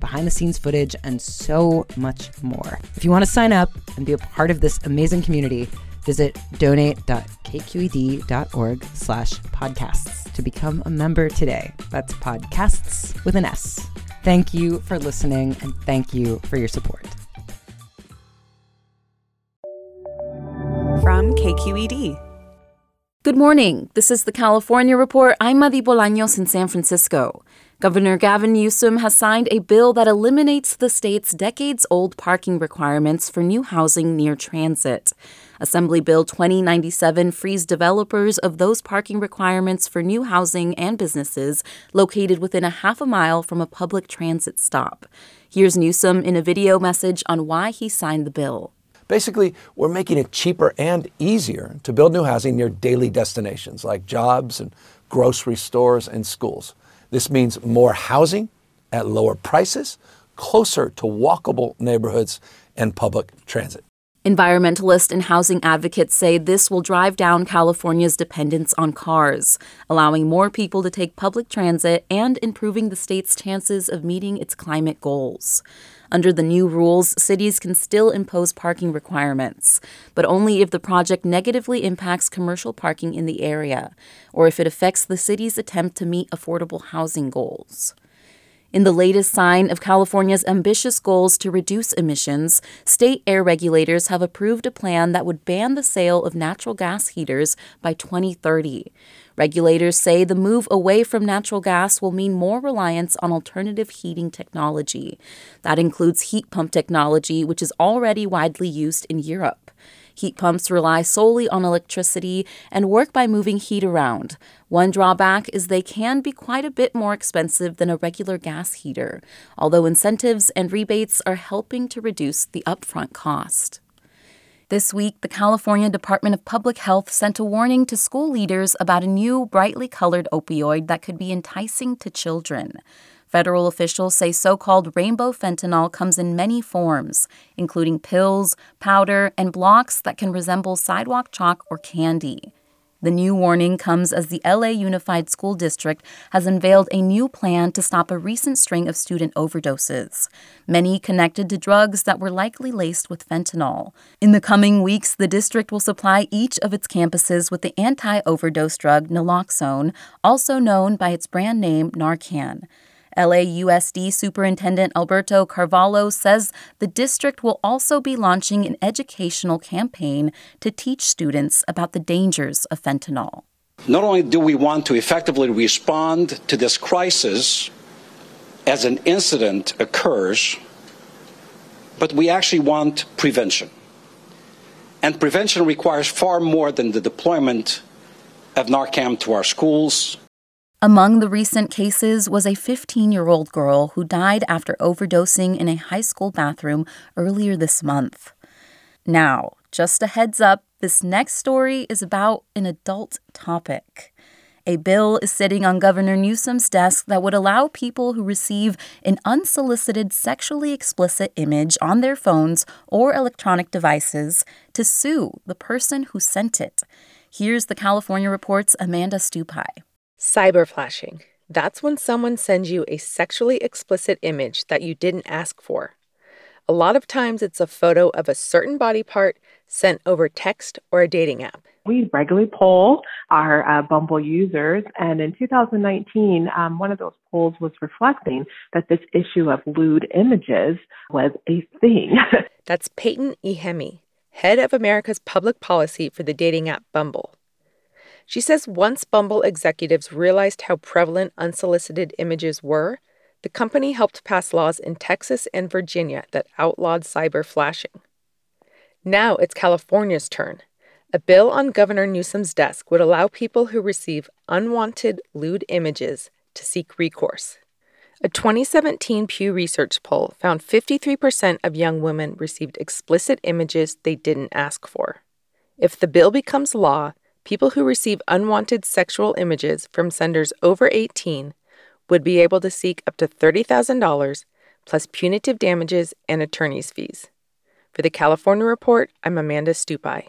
behind the scenes footage, and so much more. If you want to sign up and be a part of this amazing community, visit donate.kqed.org slash podcasts to become a member today. That's podcasts with an S. Thank you for listening and thank you for your support. From KQED. Good morning. This is the California Report. I'm Madi Bolaños in San Francisco. Governor Gavin Newsom has signed a bill that eliminates the state's decades old parking requirements for new housing near transit. Assembly Bill 2097 frees developers of those parking requirements for new housing and businesses located within a half a mile from a public transit stop. Here's Newsom in a video message on why he signed the bill. Basically, we're making it cheaper and easier to build new housing near daily destinations like jobs and grocery stores and schools. This means more housing at lower prices, closer to walkable neighborhoods and public transit. Environmentalists and housing advocates say this will drive down California's dependence on cars, allowing more people to take public transit and improving the state's chances of meeting its climate goals. Under the new rules, cities can still impose parking requirements, but only if the project negatively impacts commercial parking in the area or if it affects the city's attempt to meet affordable housing goals. In the latest sign of California's ambitious goals to reduce emissions, state air regulators have approved a plan that would ban the sale of natural gas heaters by 2030. Regulators say the move away from natural gas will mean more reliance on alternative heating technology. That includes heat pump technology, which is already widely used in Europe. Heat pumps rely solely on electricity and work by moving heat around. One drawback is they can be quite a bit more expensive than a regular gas heater, although incentives and rebates are helping to reduce the upfront cost. This week, the California Department of Public Health sent a warning to school leaders about a new brightly colored opioid that could be enticing to children. Federal officials say so called rainbow fentanyl comes in many forms, including pills, powder, and blocks that can resemble sidewalk chalk or candy. The new warning comes as the LA Unified School District has unveiled a new plan to stop a recent string of student overdoses, many connected to drugs that were likely laced with fentanyl. In the coming weeks, the district will supply each of its campuses with the anti overdose drug naloxone, also known by its brand name Narcan. LAUSD Superintendent Alberto Carvalho says the district will also be launching an educational campaign to teach students about the dangers of fentanyl. Not only do we want to effectively respond to this crisis as an incident occurs, but we actually want prevention. And prevention requires far more than the deployment of Narcan to our schools among the recent cases was a 15 year old girl who died after overdosing in a high school bathroom earlier this month. Now, just a heads up this next story is about an adult topic. A bill is sitting on Governor Newsom's desk that would allow people who receive an unsolicited sexually explicit image on their phones or electronic devices to sue the person who sent it. Here's the California Report's Amanda Stupi. Cyberflashing. That's when someone sends you a sexually explicit image that you didn't ask for. A lot of times it's a photo of a certain body part sent over text or a dating app. We regularly poll our uh, Bumble users, and in 2019, um, one of those polls was reflecting that this issue of lewd images was a thing. That's Payton Iheme, head of America's public policy for the dating app Bumble. She says once Bumble executives realized how prevalent unsolicited images were, the company helped pass laws in Texas and Virginia that outlawed cyber flashing. Now it's California's turn. A bill on Governor Newsom's desk would allow people who receive unwanted lewd images to seek recourse. A 2017 Pew Research poll found 53% of young women received explicit images they didn't ask for. If the bill becomes law, people who receive unwanted sexual images from senders over 18 would be able to seek up to $30,000 plus punitive damages and attorney's fees. For the California Report, I'm Amanda Stupi.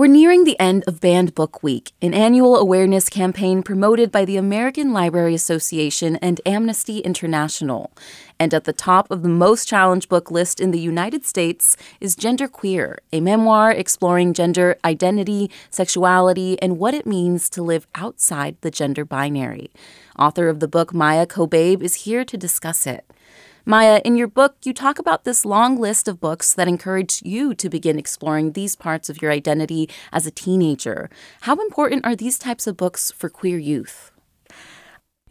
We're nearing the end of Banned Book Week, an annual awareness campaign promoted by the American Library Association and Amnesty International. And at the top of the most challenged book list in the United States is Genderqueer, a memoir exploring gender identity, sexuality, and what it means to live outside the gender binary. Author of the book, Maia Kobabe, is here to discuss it. Maia, in your book, you talk about this long list of books that encourage you to begin exploring these parts of your identity as a teenager. How important are these types of books for queer youth?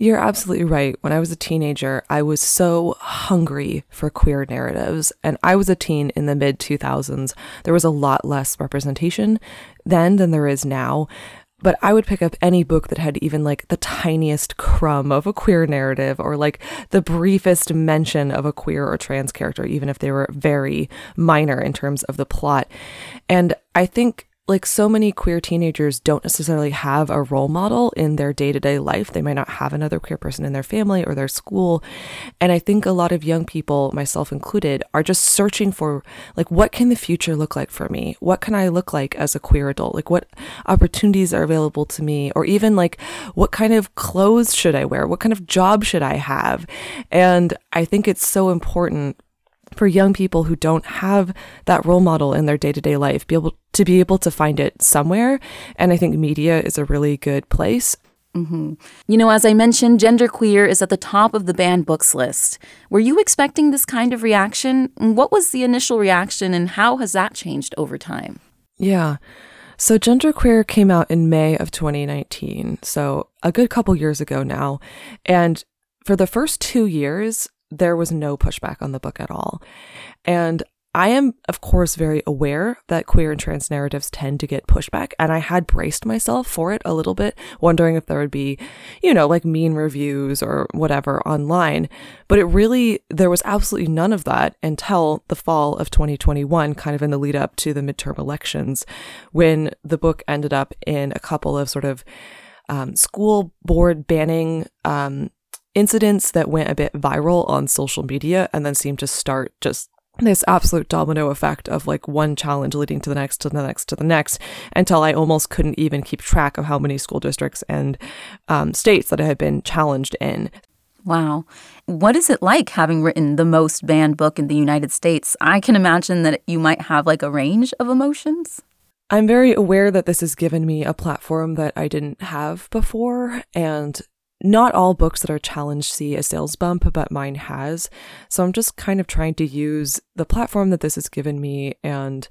You're absolutely right. When I was a teenager, I was so hungry for queer narratives. And I was a teen in the mid 2000s. There was a lot less representation then than there is now but I would pick up any book that had even like the tiniest crumb of a queer narrative or like the briefest mention of a queer or trans character, even if they were very minor in terms of the plot. And I think like so many queer teenagers don't necessarily have a role model in their day-to-day life. They might not have another queer person in their family or their school. And i think a lot of young people myself included are just searching for like what can the future look like for me? What can i look like as a queer adult? Like what opportunities are available to me? Or even like what kind of clothes should i wear? What kind of job should i have? And i think it's so important for young people who don't have that role model in their day-to-day life be able to be able to find it somewhere and i think media is a really good place Mm-hmm. You know, as I mentioned, Genderqueer is at the top of the banned books list. Were you expecting this kind of reaction? What was the initial reaction, and how has that changed over time? Yeah. So, Genderqueer came out in May of 2019, so a good couple years ago now. And for the first two years, there was no pushback on the book at all. And I am, of course, very aware that queer and trans narratives tend to get pushback, and I had braced myself for it a little bit, wondering if there would be, you know, like mean reviews or whatever online. But it really, there was absolutely none of that until the fall of 2021, kind of in the lead up to the midterm elections, when the book ended up in a couple of sort of um, school board banning um, incidents that went a bit viral on social media and then seemed to start just this absolute domino effect of like one challenge leading to the next to the next to the next until I almost couldn't even keep track of how many school districts and um, states that I had been challenged in. Wow. What is it like having written the most banned book in the United States? I can imagine that you might have like a range of emotions. I'm very aware that this has given me a platform that I didn't have before. And not all books that are challenged see a sales bump, but mine has. So I'm just kind of trying to use the platform that this has given me and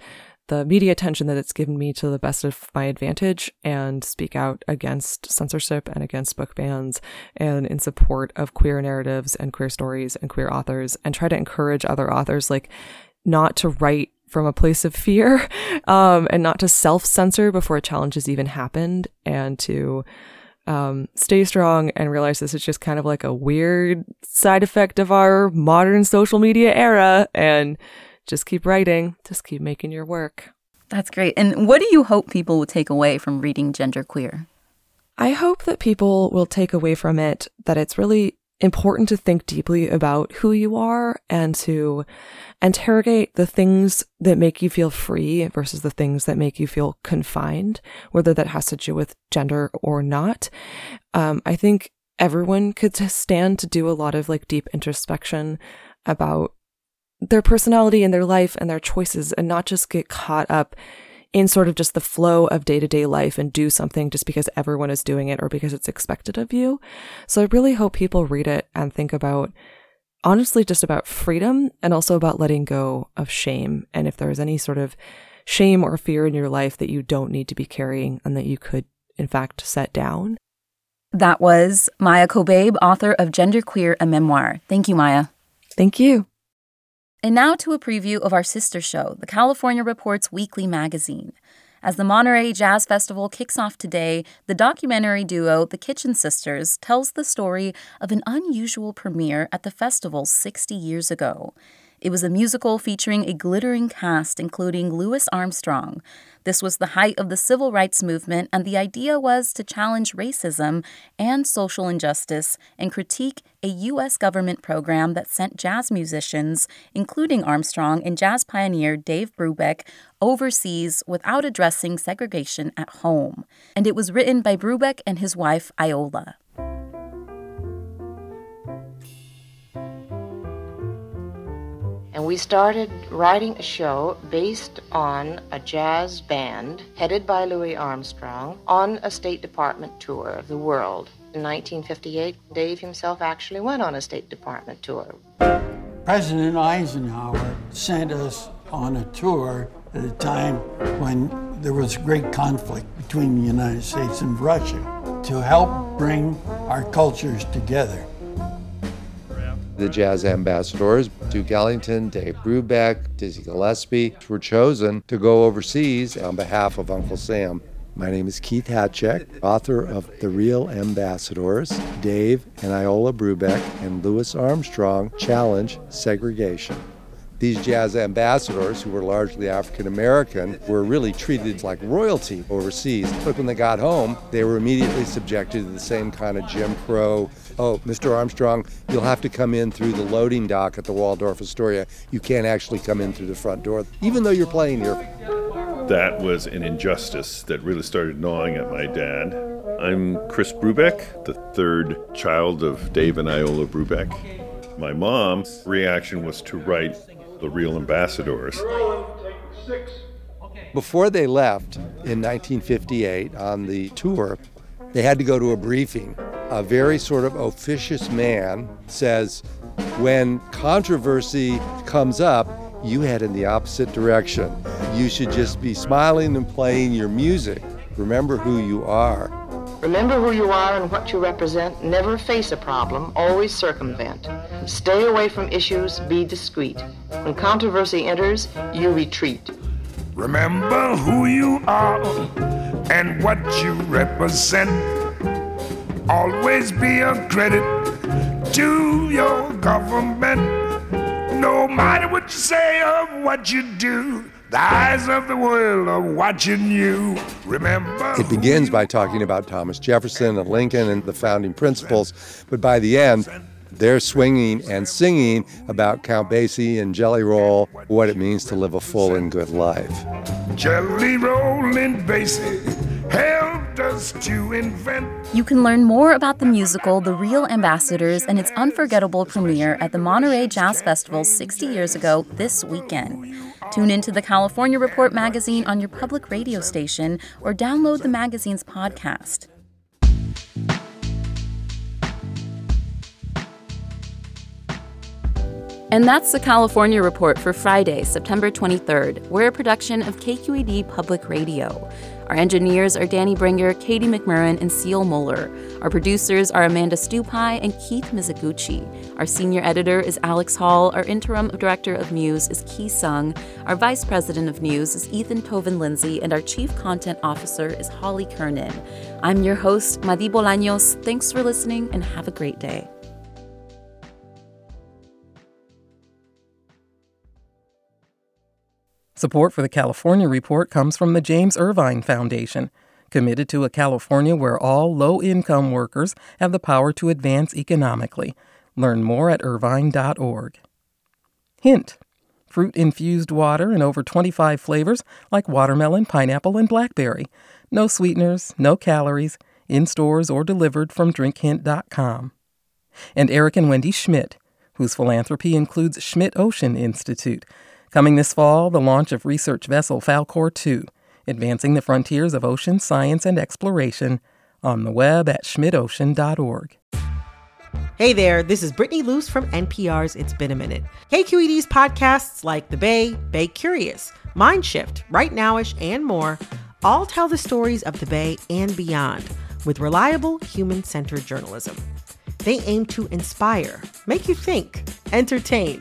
the media attention that it's given me to the best of my advantage and speak out against censorship and against book bans and in support of queer narratives and queer stories and queer authors and try to encourage other authors like not to write from a place of fear um, and not to self censor before a challenge has even happened and to um, stay strong and realize this is just kind of like a weird side effect of our modern social media era and just keep writing, just keep making your work. That's great. And what do you hope people will take away from reading Genderqueer? I hope that people will take away from it that it's really important to think deeply about who you are and to interrogate the things that make you feel free versus the things that make you feel confined, whether that has to do with gender or not. Um, I think everyone could stand to do a lot of like deep introspection about their personality and their life and their choices and not just get caught up in sort of just the flow of day to day life and do something just because everyone is doing it or because it's expected of you. So I really hope people read it and think about honestly just about freedom and also about letting go of shame. And if there's any sort of shame or fear in your life that you don't need to be carrying and that you could, in fact, set down. That was Maia Kobabe, author of Genderqueer, a memoir. Thank you, Maia. Thank you. And now to a preview of our sister show, the California Reports Weekly Magazine. As the Monterey Jazz Festival kicks off today, the documentary duo The Kitchen Sisters tells the story of an unusual premiere at the festival 60 years ago. It was a musical featuring a glittering cast, including Louis Armstrong. This was the height of the civil rights movement, and the idea was to challenge racism and social injustice and critique a U.S. government program that sent jazz musicians, including Armstrong and jazz pioneer Dave Brubeck, overseas without addressing segregation at home. And it was written by Brubeck and his wife, Iola. And we started writing a show based on a jazz band headed by Louis Armstrong on a State Department tour of the world. In 1958, Dave himself actually went on a State Department tour. President Eisenhower sent us on a tour at a time when there was great conflict between the United States and Russia to help bring our cultures together the jazz ambassadors, Duke Ellington, Dave Brubeck, Dizzy Gillespie, were chosen to go overseas on behalf of Uncle Sam. My name is Keith Hatschek, author of The Real Ambassadors. Dave and Iola Brubeck and Louis Armstrong challenge segregation. These jazz ambassadors, who were largely African American, were really treated like royalty overseas. But when they got home, they were immediately subjected to the same kind of Jim Crow oh, Mr. Armstrong, you'll have to come in through the loading dock at the Waldorf Astoria. You can't actually come in through the front door, even though you're playing here. That was an injustice that really started gnawing at my dad. I'm Chris Brubeck, the third child of Dave and Iola Brubeck. My mom's reaction was to write The Real Ambassadors. Before they left in 1958 on the tour, they had to go to a briefing a very sort of officious man says, when controversy comes up, you head in the opposite direction. You should just be smiling and playing your music. Remember who you are. Remember who you are and what you represent. Never face a problem, always circumvent. Stay away from issues, be discreet. When controversy enters, you retreat. Remember who you are and what you represent. Always be a credit to your government. No matter what you say or what you do, the eyes of the world are watching you. Remember. It begins by talking about Thomas Jefferson and Lincoln and the founding principles, but by the end, they're swinging and singing about Count Basie and Jelly Roll, what it means to live a full and good life. Jelly Roll and Basie helped us to invent. You can learn more about the musical The Real Ambassadors and its unforgettable premiere at the Monterey Jazz Festival 60 years ago this weekend. Tune into the California Report magazine on your public radio station or download the magazine's podcast. And that's the California Report for Friday, September 23rd. We're a production of KQED Public Radio. Our engineers are Danny Bringer, Katie McMurran, and Seal Moeller. Our producers are Amanda Stupi and Keith Mizuguchi. Our senior editor is Alex Hall. Our interim director of Muse is Ki Sung. Our vice president of news is Ethan Toven Lindsey. And our chief content officer is Holly Kernan. I'm your host, Madi Bolaños. Thanks for listening and have a great day. Support for the California Report comes from the James Irvine Foundation, committed to a California where all low income workers have the power to advance economically. Learn more at irvine.org. Hint fruit infused water in over 25 flavors like watermelon, pineapple, and blackberry. No sweeteners, no calories, in stores or delivered from drinkhint.com. And Eric and Wendy Schmidt, whose philanthropy includes Schmidt Ocean Institute Coming this fall, the launch of research vessel Falkor 2, advancing the frontiers of ocean science and exploration, on the web at schmidtocean.org. Hey there, this is Brittany Luce from NPR's It's Been a Minute. KQED's podcasts like The Bay, Bay Curious, Mind Shift, Right Nowish, and more all tell the stories of the Bay and beyond with reliable, human centered journalism. They aim to inspire, make you think, entertain,